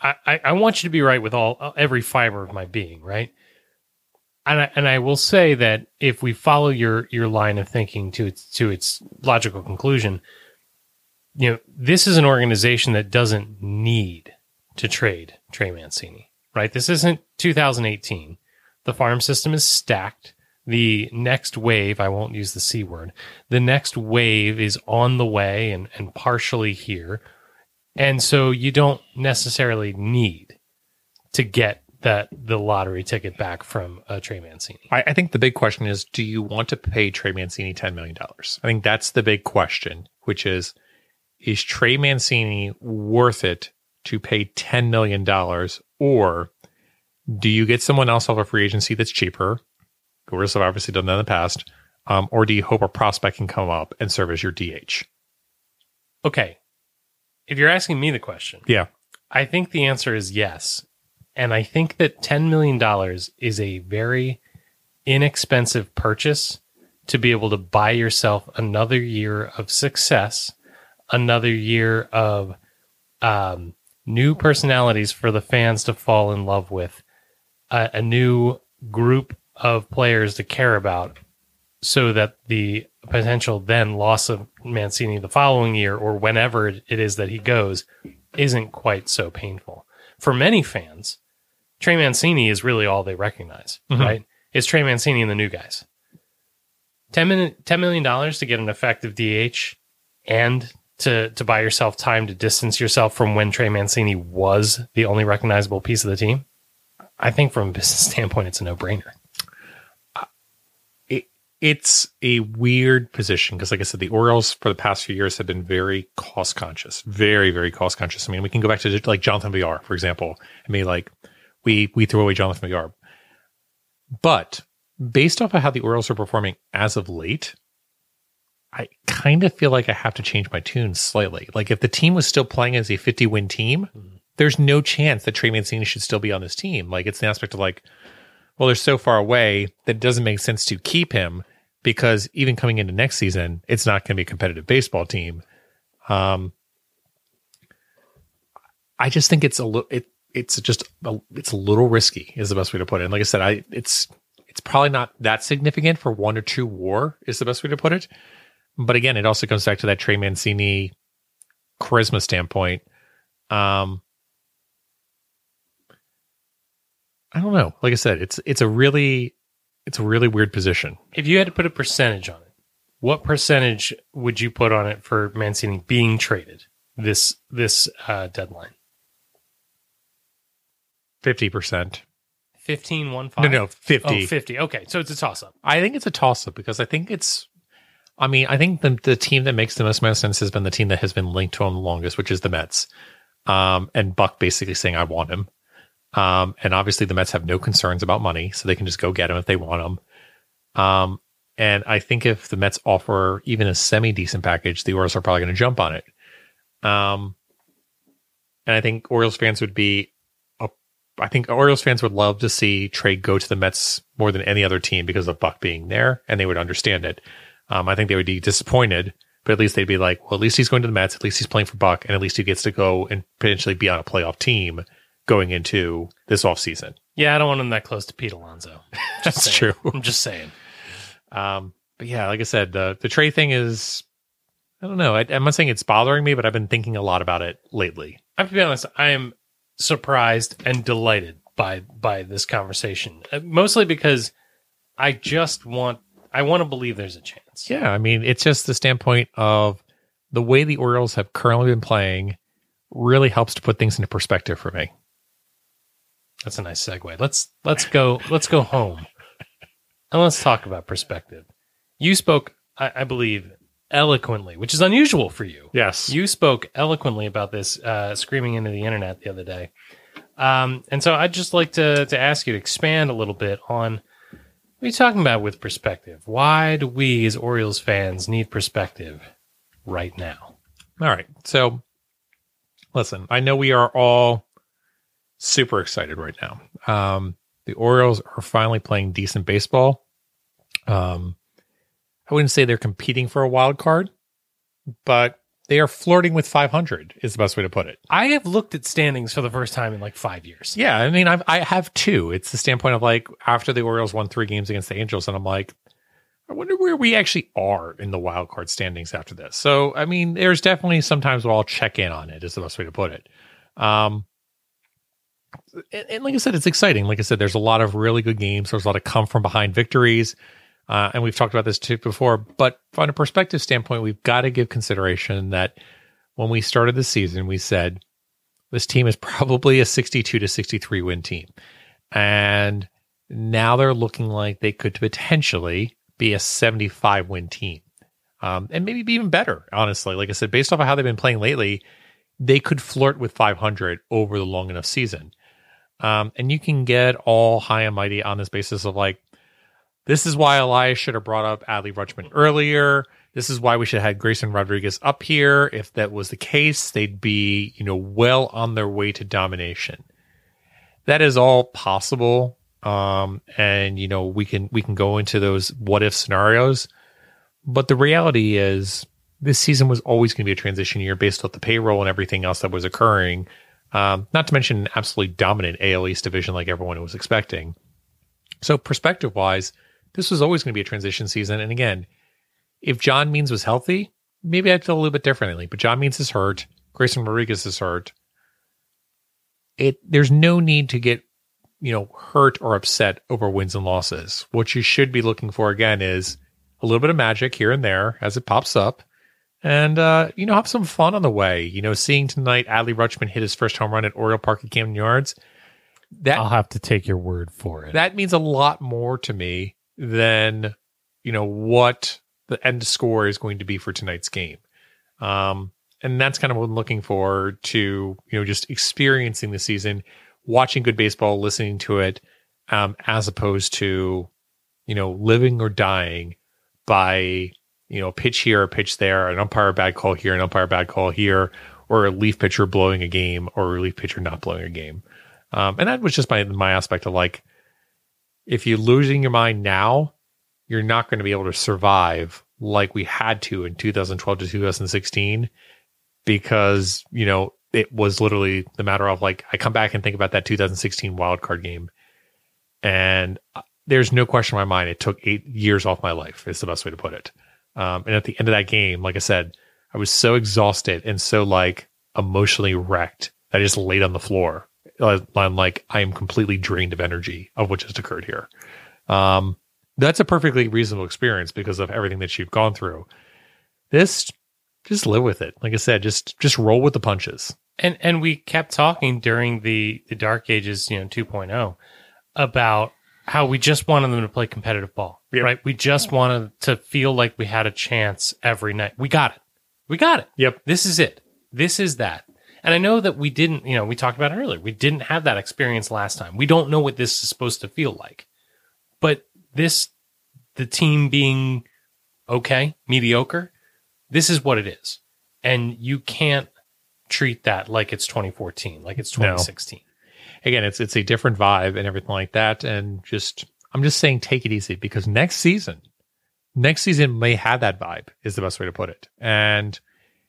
I, I, want you to be right with all every fiber of my being, right? And I, and I will say that if we follow your your line of thinking to its to its logical conclusion, you know, this is an organization that doesn't need to trade Trey Mancini, right? This isn't 2018. The farm system is stacked. The next wave, I won't use the C word, the next wave is on the way and, and partially here. And so you don't necessarily need to get that the lottery ticket back from uh, Trey Mancini. I, I think the big question is do you want to pay Trey Mancini $10 million? I think that's the big question, which is is Trey Mancini worth it to pay $10 million or do you get someone else off a free agency that's cheaper? Gorilla have obviously done that in the past. Um, or do you hope a prospect can come up and serve as your DH? Okay. If you're asking me the question, Yeah. I think the answer is yes. And I think that $10 million is a very inexpensive purchase to be able to buy yourself another year of success, another year of um, new personalities for the fans to fall in love with, a, a new group of players to care about, so that the potential then loss of Mancini the following year or whenever it is that he goes isn't quite so painful. For many fans, Trey Mancini is really all they recognize, Mhm. right? It's Trey Mancini and the new guys. $10 million, $10 million to get an effective DH and to, to buy yourself time to distance yourself from when Trey Mancini was the only recognizable piece of the team. I think from a business standpoint, it's a no brainer. it, it's a weird position because, like I said, the Orioles for the past few years have been very cost conscious, very, very cost conscious. I mean, we can go back to like Jonathan Villar, for example. I mean, like we we threw away Jonathan Villar, but based off of how the Orioles are performing as of late, I kind of feel like I have to change my tune slightly. Like if the team was still playing as a 50 win team, mm-hmm. There's no chance that Trey Mancini should still be on this team. Like it's an aspect of like, well, they're so far away that it doesn't make sense to keep him because even coming into next season, it's not going to be a competitive baseball team. Um, I just think it's a little it it's just a, it's a little risky is the best way to put it. And like I said, I it's it's probably not that significant for one or two war is the best way to put it. But again, it also comes back to that Trey Mancini charisma standpoint. Um, I don't know. Like I said, it's it's a really it's a really weird position. If you had to put a percentage on it, what percentage would you put on it for Mancini being traded this this uh, deadline? Fifty percent. 15, 1, 5? No, no, fifty. Oh, 50. Okay, so it's a toss up. I think it's a toss up because I think it's. I mean, I think the the team that makes the most amount of sense has been the team that has been linked to him the longest, which is the Mets. Um, and Buck basically saying, "I want him." Um, and obviously the Mets have no concerns about money, so they can just go get him if they want him. Um, and I think if the Mets offer even a semi decent package, the Orioles are probably going to jump on it. Um, and I think Orioles fans would be, a, I think Orioles fans would love to see trade go to the Mets more than any other team because of Buck being there, and they would understand it. Um, I think they would be disappointed, but at least they'd be like, well, at least he's going to the Mets, at least he's playing for Buck, and at least he gets to go and potentially be on a playoff team going into this offseason. Yeah, I don't want him that close to Pete Alonso. That's saying. true. I'm just saying. Um, but yeah, like I said, the the trade thing is, I don't know. I, I'm not saying it's bothering me, but I've been thinking a lot about it lately. I have to be honest, I am surprised and delighted by by this conversation. Uh, Mostly because I just want I want to believe there's a chance. Yeah, I mean, it's just the standpoint of the way the Orioles have currently been playing really helps to put things into perspective for me. That's a nice segue. Let's let's go let's go home. And let's talk about perspective. You spoke, I, I believe, eloquently, which is unusual for you. Yes. You spoke eloquently about this, uh, screaming into the internet the other day. Um, and so I'd just like to, to ask you to expand a little bit on what are you talking about with perspective? Why do we as Orioles fans need perspective right now? All right. So, listen, I know we are all super excited right now. Um, the Orioles are finally playing decent baseball. Um, I wouldn't say they're competing for a wild card, but they are flirting with 500 is the best way to put it. I have looked at standings for the first time in like five years. Yeah, I mean, I've, I have two. It's the standpoint of like after the Orioles won three games against the Angels, and I'm like, I wonder where we actually are in the wild card standings after this. So, I mean, there's definitely sometimes where I'll check in on it. Is the best way to put it. Um, and, and like I said, it's exciting. Like I said, there's a lot of really good games. There's a lot of come from behind victories. Uh, and we've talked about this too before, but from a perspective standpoint, we've got to give consideration that when we started the season, we said this team is probably a 62 to 63 win team. And now they're looking like they could potentially be a 75 win team. Um, and maybe be even better, honestly. Like I said, based off of how they've been playing lately, they could flirt with 500 over the long enough season. Um, and you can get all high and mighty on this basis of like, this is why Elias should have brought up Adley Rutschman earlier. This is why we should have had Grayson Rodriguez up here. If that was the case, they'd be, you know, well on their way to domination. That is all possible. Um, and you know, we can we can go into those what if scenarios. But the reality is this season was always going to be a transition year based off the payroll and everything else that was occurring. Um, not to mention an absolutely dominant AL East division like everyone was expecting. So perspective wise, this was always going to be a transition season. And again, if John Means was healthy, maybe I'd feel a little bit differently. But John Means is hurt. Grayson Rodriguez is hurt. It there's no need to get you know hurt or upset over wins and losses. What you should be looking for again is a little bit of magic here and there as it pops up, and uh, you know have some fun on the way. You know, seeing tonight Adley Rutschman hit his first home run at Oriole Park at Camden Yards. That I'll have to take your word for it. that means a lot more to me than you know what the end score is going to be for tonight's game um and that's kind of what i'm looking for to you know just experiencing the season watching good baseball listening to it um as opposed to you know living or dying by you know a pitch here a pitch there an umpire bad call here an umpire bad call here or a relief pitcher blowing a game or a relief pitcher not blowing a game um, and that was just my my aspect of like if you're losing your mind now, you're not going to be able to survive like we had to in 2012 to 2016 because, you know, it was literally the matter of like, I come back and think about that 2016 wild card game. And uh, there's no question in my mind, it took eight years off my life, is the best way to put it. Um, and at the end of that game, like I said, I was so exhausted and so like emotionally wrecked I just laid on the floor. Uh, I'm like, I am completely drained of energy of what just occurred here. Um, That's a perfectly reasonable experience because of everything that you've gone through. This, just live with it. Like I said, just just roll with the punches. And and we kept talking during the the Dark Ages, you know, 2.0 about how we just wanted them to play competitive ball, Yep. right? We just wanted to feel like we had a chance every night. We got it. We got it. Yep. This is it. This is that. And I know that we didn't, you know, we talked about it earlier. We didn't have that experience last time. We don't know what this is supposed to feel like. But this, the team being okay, mediocre, this is what it is. And you can't treat that like it's 2014, like it's No. 2016. Again, it's it's a different vibe and everything like that. And just I'm just saying take it easy because next season, next season may have that vibe, is the best way to put it. And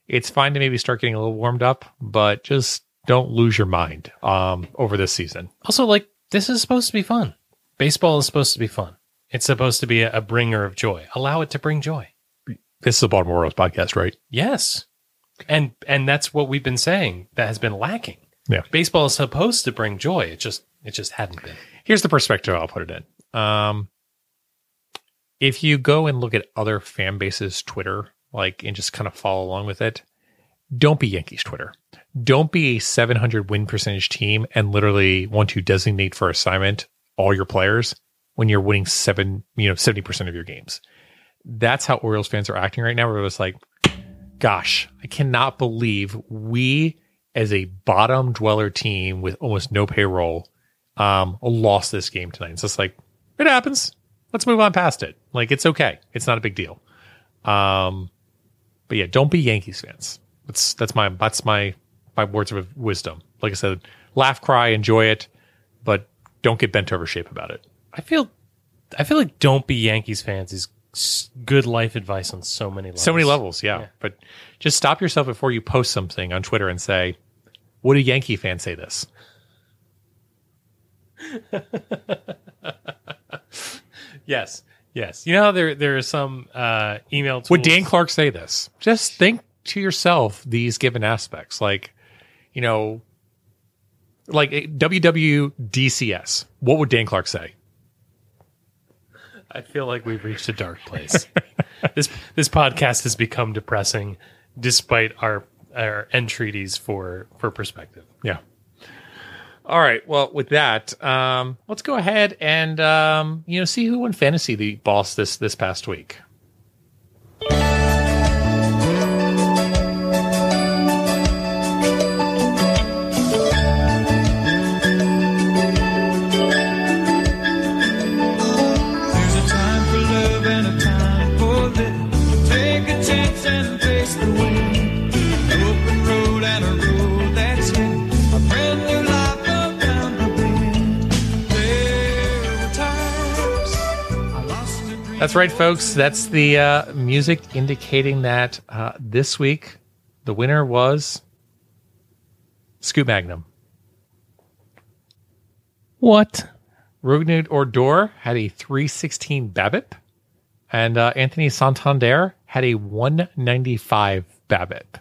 it's fine to maybe start getting a little warmed up, but just don't lose your mind um over this season. Also, like, this is supposed to be fun. Baseball is supposed to be fun. It's supposed to be a, a bringer of joy. Allow it to bring joy. This is a Baltimore Orioles podcast, right? Yes. And and that's what we've been saying that has been lacking. Yeah. Baseball is supposed to bring joy. It just it just hadn't been. here's the perspective I'll put it in. Um, if you go and look at other fan bases' Twitter, like, and just kind of follow along with it, don't be Yankees Twitter. Don't be a 700 win percentage team and literally want to designate for assignment all your players when you're winning seven, you know, 70% of your games. That's how Orioles fans are acting right now. Where it's like, gosh, I cannot believe we, as a bottom dweller team with almost no payroll, um, lost this game tonight. It's just like it happens. Let's move on past it. Like it's okay. It's not a big deal. Um, but yeah, don't be Yankees fans. That's that's my that's my my words of wisdom. Like I said, laugh, cry, enjoy it, but don't get bent over shape about it. I feel I feel like don't be Yankees fans is good life advice on so many levels. So many levels, yeah. Yeah. But just stop yourself before you post something on Twitter and say, "Would a Yankee fan say this?" Yes. Yes. You know how there there are some uh email tools. Would Dan Clark say this? Just think to yourself these given aspects, like you know, like WWDCS. What would Dan Clark say? I feel like we've reached a dark place. this this podcast has become depressing despite our our entreaties for for perspective. Yeah. All right. Well, with that, um, let's go ahead and um, you know see who won fantasy the boss this this past week. That's right, folks. That's the uh, music indicating that uh, this week the winner was Scoot Magnum. What? Rougned Odor had a 316 BABIP, and uh, Anthony Santander had a 195 BABIP.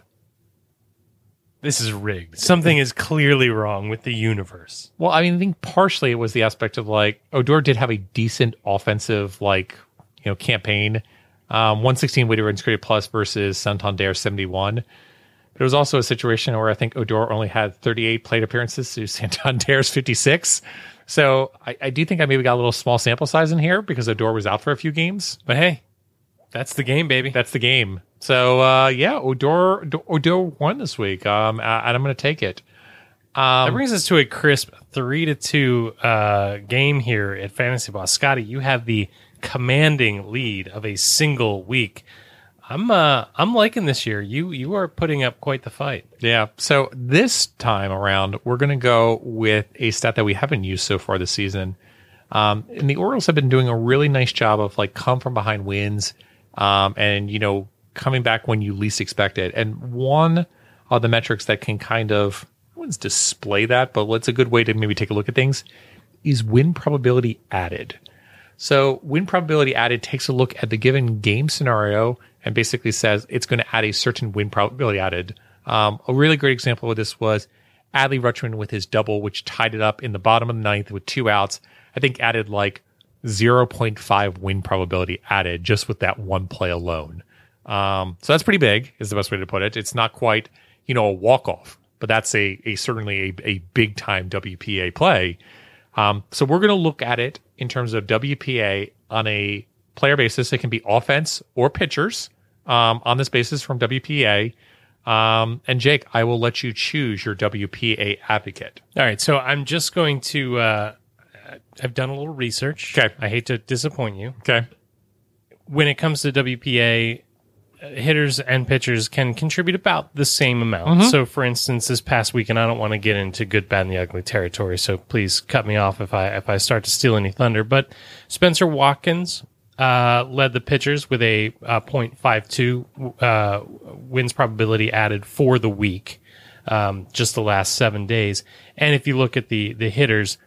This is rigged. Something is clearly wrong with the universe. Well, I mean, I think partially it was the aspect of like Odor did have a decent offensive like you know campaign. Um, 116 weighted runs created plus versus Santander 71. But it was also a situation where I think Odor only had 38 plate appearances to Santander's 56. So I, I do think I maybe got a little small sample size in here because Odor was out for a few games. But hey, that's the game, baby. That's the game. So uh, yeah, Odor Odor won this week, um, and I'm going to take it. that brings us to a crisp three to two uh, game here at Fantasy Boss. Scotty, you have the commanding lead of a single week. I'm uh, I'm liking this year. You you are putting up quite the fight. Yeah. So this time around, we're going to go with a stat that we haven't used so far this season. Um, and the Orioles have been doing a really nice job of like come from behind wins, um, and you know coming back when you least expect it. And one of the metrics that can kind of wouldn't display that, but it's a good way to maybe take a look at things is win probability added. So win probability added takes a look at the given game scenario and basically says it's going to add a certain win probability added. Um, a really great example of this was Adley Rutschman with his double, which tied it up in the bottom of the ninth with two outs. I think added like 0.5 win probability added just with that one play alone. Um, so that's pretty big, is the best way to put it. It's not quite, you know, a walk off, but that's a, a certainly a, a big time WPA play. Um, so we're going to look at it in terms of WPA on a player basis. It can be offense or pitchers um, on this basis from WPA. Um, and Jake, I will let you choose your WPA advocate. All right, so I'm just going to. Uh, I've done a little research. Okay. I hate to disappoint you. Okay. When it comes to WPA, hitters and pitchers can contribute about the same amount. So, for instance, this past weekend, I don't want to get into good, bad, and the ugly territory. So please cut me off if I if I start to steal any thunder. But Spencer Watkins uh, led the pitchers with a uh, .52 uh, wins probability added for the week, um, just the last seven days. And if you look at the the hitters,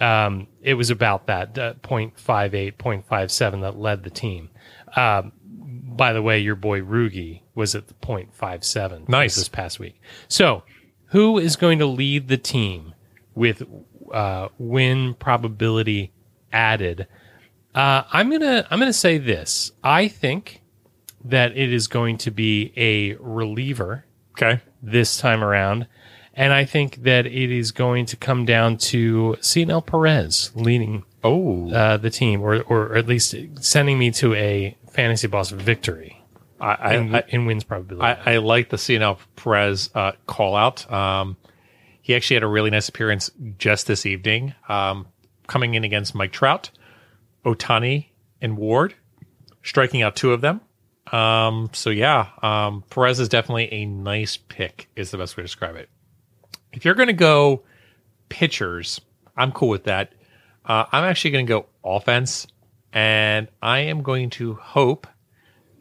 um, it was about that uh, 0.58, 0.57 that led the team. Um, by the way, your boy Rugi was at the 0.57 Nice. this past week. So, who is going to lead the team with uh, win probability added? Uh, I'm gonna I'm gonna say this. I think that it is going to be a reliever Okay. this time around. And I think that it is going to come down to Cionel Perez leading Oh, uh, the team, or, or at least sending me to a fantasy boss victory I, in, I, in wins probability. I, I like the Cionel Perez uh, call out. Um, he actually had a really nice appearance just this evening, um, coming in against Mike Trout, Ohtani, and Ward, striking out two of them. Um, so yeah, um, Perez is definitely a nice pick. Is the best way to describe it. If you're going to go pitchers, I'm cool with that. Uh, I'm actually going to go offense, and I am going to hope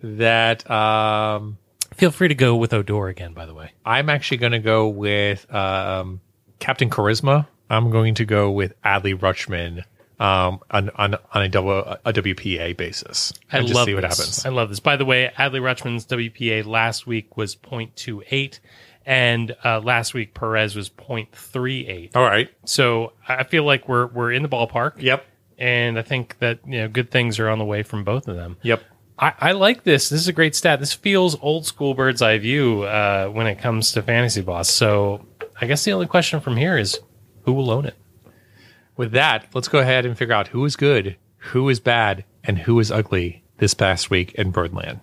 that um, Feel free to go with Odor again, by the way. I'm actually going to go with um, Captain Charisma. I'm going to go with Adley Rutschman um, on, on on a double a WPA basis. I and love see what this. happens. I love this. By the way, Adley Rutschman's WPA last week was 0.28, and uh, last week Perez was 0.38. All right. So I feel like we're we're in the ballpark. Yep. And I think that you know good things are on the way from both of them. Yep. I, I like this. This is a great stat. This feels old school bird's eye view uh, when it comes to fantasy boss. So I guess the only question from here is who will own it. With that, let's go ahead and figure out who is good, who is bad, and who is ugly this past week in Birdland.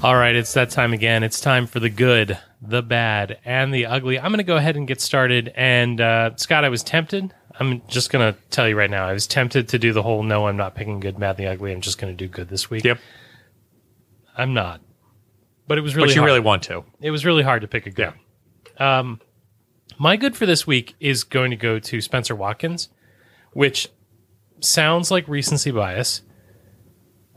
All right, it's that time again. It's time for the good, the bad, and the ugly. I'm going to go ahead and get started. And uh, Scott, I was tempted. I'm just going to tell you right now. I was tempted to do the whole no, I'm not picking good, bad, the ugly. I'm just going to do good this week. Yep. I'm not. But it was really but you hard. really want to. it was really hard to pick a good. Yeah. Um, my good for this week is going to go to Spencer Watkins, which sounds like recency bias,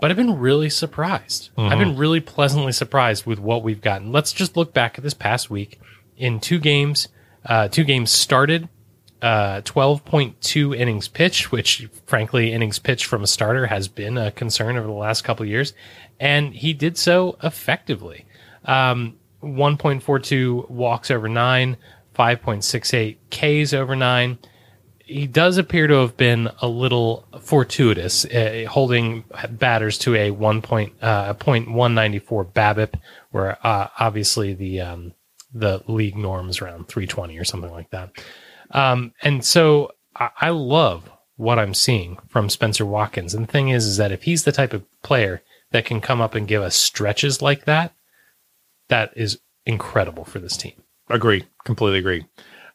but I've been really surprised. I've been really pleasantly surprised with what we've gotten. Let's just look back at this past week. In two games, uh, two games started, uh, 12.2 innings pitch, which frankly, innings pitch from a starter has been a concern over the last couple of years. And he did so effectively. Um, 1.42 walks over nine, 5.68 Ks over nine. He does appear to have been a little fortuitous, uh, holding batters to a 1. Point, uh, 0.194 BABIP, where uh, obviously the um, the league norms around 320 or something like that. Um, and so I, I love what I'm seeing from Spencer Watkins. And the thing is, is that if he's the type of player that can come up and give us stretches like that, that is incredible for this team. Agree. Completely agree.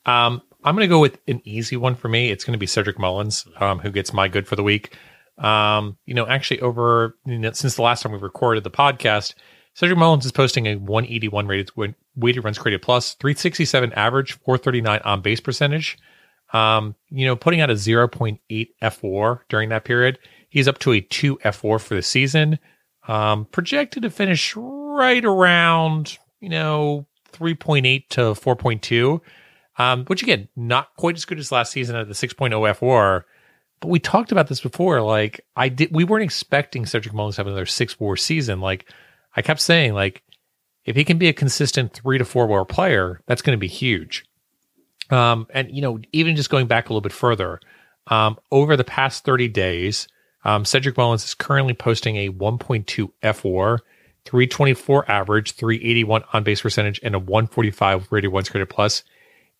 Um, I'm going to go with an easy one for me. It's going to be Cedric Mullins, um, who gets my good for the week. Um, you know, actually, over you know, since the last time we recorded the podcast, Cedric Mullins is posting a 181 rated weighted runs created plus, 367 average, 439 on base percentage. Um, you know, putting out a 0.8 FWAR during that period. He's up to a 2 FWAR for the season. Um, projected to finish right around you know, 3.8 to 4.2, um, which again, not quite as good as last season at the 6.0 FWAR. But we talked about this before. Like, I did, we weren't expecting Cedric Mullins to have another six war season. Like, I kept saying, like, if he can be a consistent three to four war player, that's going to be huge. Um, and you know, even just going back a little bit further, um, over the past 30 days, um, Cedric Mullins is currently posting a 1.2 FWAR, 324 average, 381 on base percentage, and a 145 rated one created plus.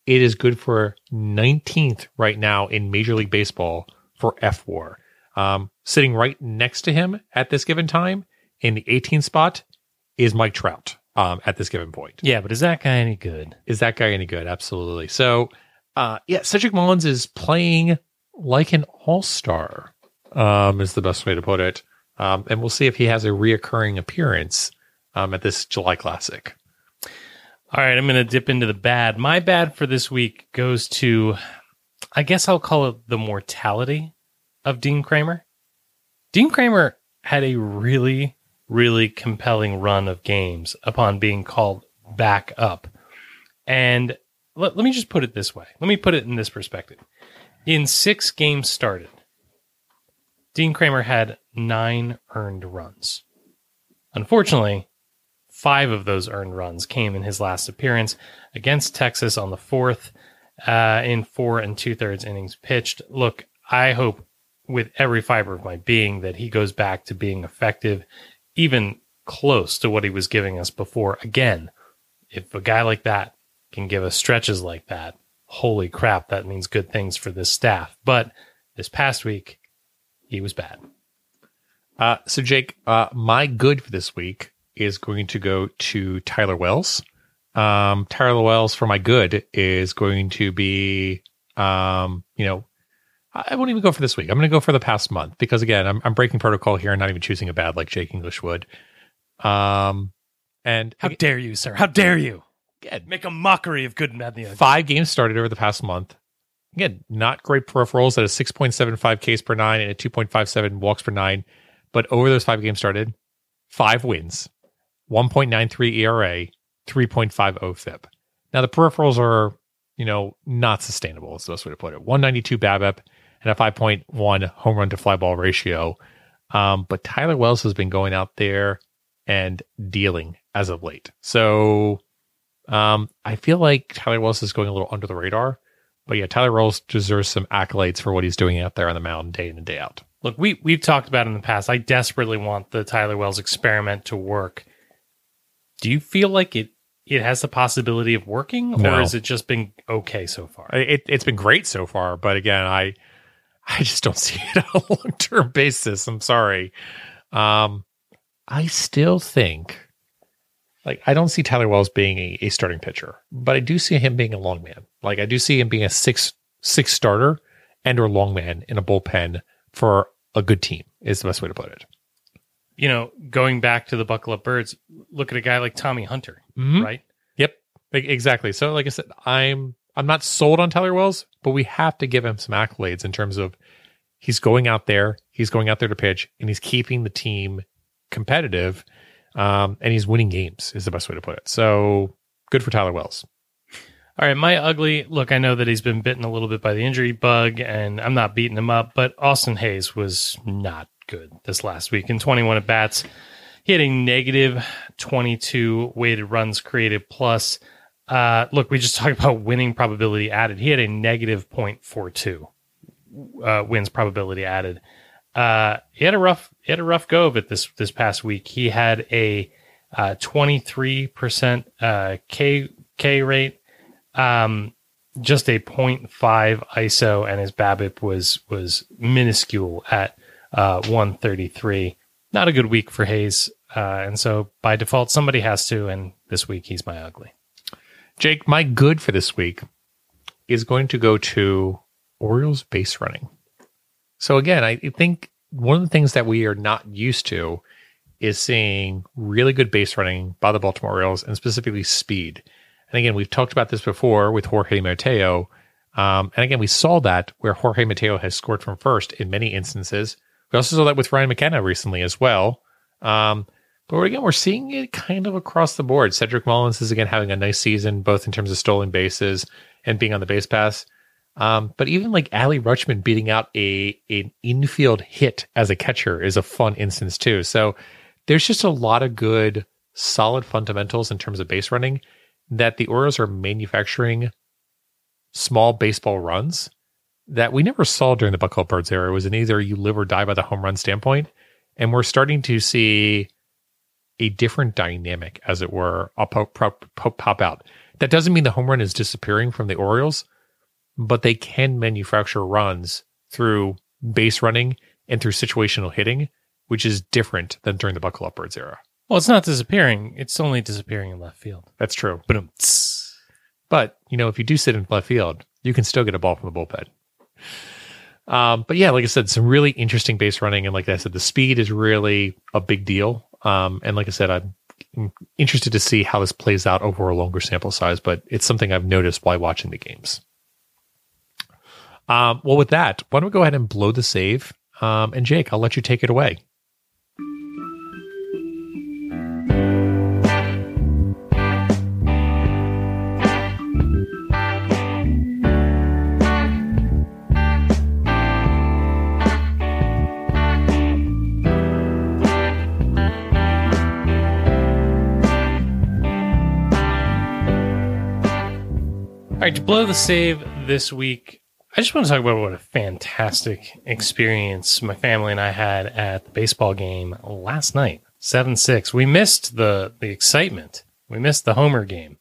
It is good for 19th right now in Major League Baseball for FWAR. Um, sitting right next to him at this given time in the 18th spot is Mike Trout um, at this given point. Yeah, but is that guy any good? Is that guy any good? Absolutely. So, uh, yeah, Cedric Mullins is playing like an all star, um, is the best way to put it. Um, and we'll see if he has a reoccurring appearance um, at this July Classic. All right, I'm going to dip into the bad. My bad for this week goes to, I guess I'll call it the mortality of Dean Kremer. Dean Kremer had a really, really compelling run of games upon being called back up. And let, let me just put it this way. Let me put it in this perspective. In six games started, Dean Kremer had nine earned runs. Unfortunately, five of those earned runs came in his last appearance against Texas on the fourth uh, in four and two thirds innings pitched. Look, I hope with every fiber of my being that he goes back to being effective, even close to what he was giving us before. Again, if a guy like that can give us stretches like that, holy crap, that means good things for this staff. But this past week, he was bad. Uh, so, Jake, uh, my good for this week is going to go to Tyler Wells. Um, Tyler Wells for my good is going to be, um, you know, I won't even go for this week. I'm going to go for the past month because again, I'm, I'm breaking protocol here and not even choosing a bad like Jake English would. Um, and How dare you, sir? How dare you? again, Make a mockery of good and bad. and five games started over the past month. Again, not great peripherals at a 6.75 Ks per nine and a 2.57 walks per nine. But over those five games started, five wins, 1.93 ERA, 3.50 FIP. Now, the peripherals are, you know, not sustainable, is the best way to put it. 192 BABIP and a 5.1 home run to fly ball ratio. Um, but Tyler Wells has been going out there and dealing as of late. So um, I feel like Tyler Wells is going a little under the radar. But yeah, Tyler Wells deserves some accolades for what he's doing out there on the mound day in and day out. Look, we we've talked about in the past. I desperately want the Tyler Wells experiment to work. Do you feel like it it has the possibility of working, or No. has it just been okay so far? It, it's been great so far, but again, I I just don't see it on a long term basis. I'm sorry. Um, I still think like I don't see Tyler Wells being a, a starting pitcher, but I do see him being a long man. Like I do see him being a six six starter and or long man in a bullpen for a good team is the best way to put it. You know, going back to the Buckle Up Birds, look at a guy like Tommy Hunter, Mhm. right? Yep, exactly. So, like I said, I'm I'm not sold on Tyler Wells, but we have to give him some accolades in terms of he's going out there, he's going out there to pitch, and he's keeping the team competitive, um, and he's winning games. Is the best way to put it. So, good for Tyler Wells. All right, my ugly. Look, I know that he's been bitten a little bit by the injury bug, and I'm not beating him up, but Austin Hays was not good this last week in 21 at bats. A negative 22 weighted runs created plus. Uh, look, we just talked about winning probability added. He had a negative 0.42 uh, wins probability added. Uh, he had a rough, he had a rough go of it this this past week. He had a twenty three percent uh, K K rate, um, just a 0.5 ISO, and his BABIP was was minuscule at uh, one thirty three. Not a good week for Hays, uh, and so by default, somebody has to. And this week, he's my ugly. Jake, my good for this week is going to go to Orioles base running. So again, I think one of the things that we are not used to is seeing really good base running by the Baltimore Orioles and specifically speed. And again, we've talked about this before with Jorge Mateo. Um, and again, we saw that where Jorge Mateo has scored from first in many instances. We also saw that with Ryan McKenna recently as well. Um, But again, we're seeing it kind of across the board. Cedric Mullins is again having a nice season, both in terms of stolen bases and being on the base pass. Um, but even like Adley Rutschman beating out a an infield hit as a catcher is a fun instance too. So there's just a lot of good, solid fundamentals in terms of base running that the Orioles are manufacturing small baseball runs that we never saw during the Buckle up Birds era. Was an either you live or die by the home run standpoint. And we're starting to see a different dynamic, as it were, I'll pop, pop, pop, out. That doesn't mean the home run is disappearing from the Orioles, but they can manufacture runs through base running and through situational hitting, which is different than during the Buckle Up Birds era. Well, it's not disappearing. It's only disappearing in left field. That's true. But. But, you know, if you do sit in left field, you can still get a ball from the bullpen. Um, but yeah, like I said, some really interesting base running. And like I said, the speed is really a big deal. Um, and like I said, I'm interested to see how this plays out over a longer sample size, but it's something I've noticed while watching the games. Um, well, with that, why don't we go ahead and blow the save? Um, and Jake, I'll let you take it away. To blow the save this week, I just want to talk about what a fantastic experience my family and I had at the baseball game last night, seven six. We missed the the excitement. We missed the Homer game,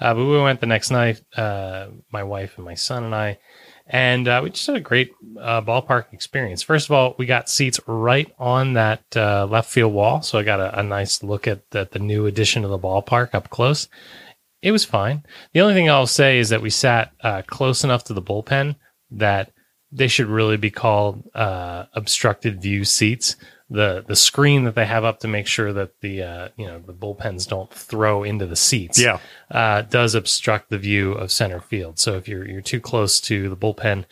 uh, but we went the next night. Uh, my wife and my son and I, and uh, we just had a great uh, ballpark experience. First of all, we got seats right on that uh, left field wall, so I got a, a nice look at the new addition of the ballpark up close it was fine. The only thing I'll say is that we sat uh, close enough to the bullpen that they should really be called uh, obstructed view seats. The the screen that they have up to make sure that the uh, you know the bullpens don't throw into the seats Yeah. uh, does obstruct the view of center field. So if you're you're too close to the bullpen,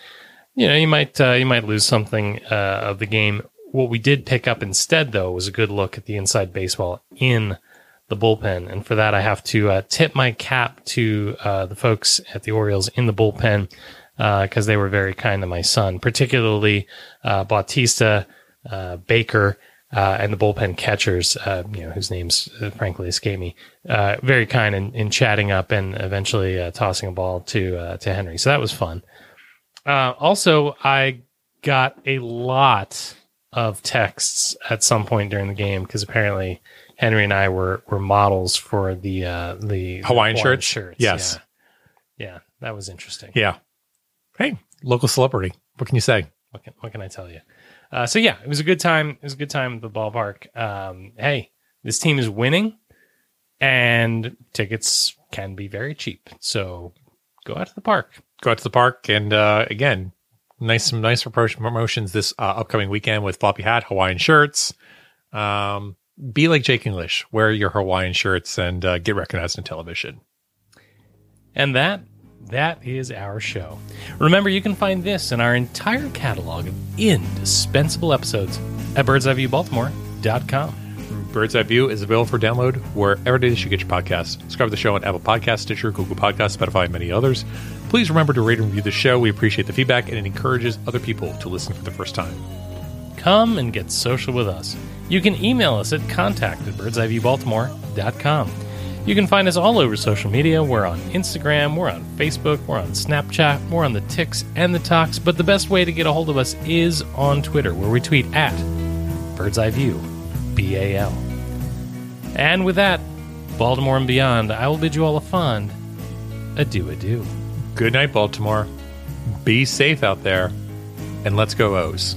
you know you might uh, you might lose something uh, of the game. What we did pick up instead, though, was a good look at the inside baseball in the bullpen, and for that I have to uh, tip my cap to uh, the folks at the Orioles in the bullpen because they were very kind to my son, particularly uh, Bautista, uh, Baker. Uh, and the bullpen catchers, uh, you know, whose names uh, frankly escape me, uh, very kind in, in chatting up and eventually uh, tossing a ball to uh, to Henry. So that was fun. Uh, also, I got a lot of texts at some point during the game because apparently Henry and I were were models for the uh, the Hawaiian the shirts? shirts. Yes. Yeah. yeah, that was interesting. Yeah. Hey, local celebrity. What can you say? What can what can I tell you? Uh, so yeah, it was a good time. It was a good time at the ballpark. Um, hey, this team is winning, and tickets can be very cheap. So go out to the park. Go out to the park and uh, again, nice some nice promotions this uh, upcoming weekend with floppy hat, Hawaiian shirts. Um, be like Jake English, wear your Hawaiian shirts and uh, get recognized in television. And that that is our show. Remember, you can find this and our entire catalog of indispensable episodes at birdseyeviewbaltimore.com. Bird's Eye View is available for download wherever it is you get your podcasts. Subscribe to the show on Apple Podcasts, Stitcher, Google Podcasts, Spotify, and many others. Please remember to rate and review the show. We appreciate the feedback and it encourages other people to listen for the first time. Come and get social with us. You can email us at contact at birdseyeviewbaltimore.com. You can find us all over social media. We're on Instagram, we're on Facebook, we're on Snapchat, we're on the Ticks and the Talks, but the best way to get a hold of us is on Twitter, where we tweet at Bird's Eye View, B A L. And with that, Baltimore and beyond, I will bid you all a fond adieu adieu. Good night, Baltimore. Be safe out there and let's go O's.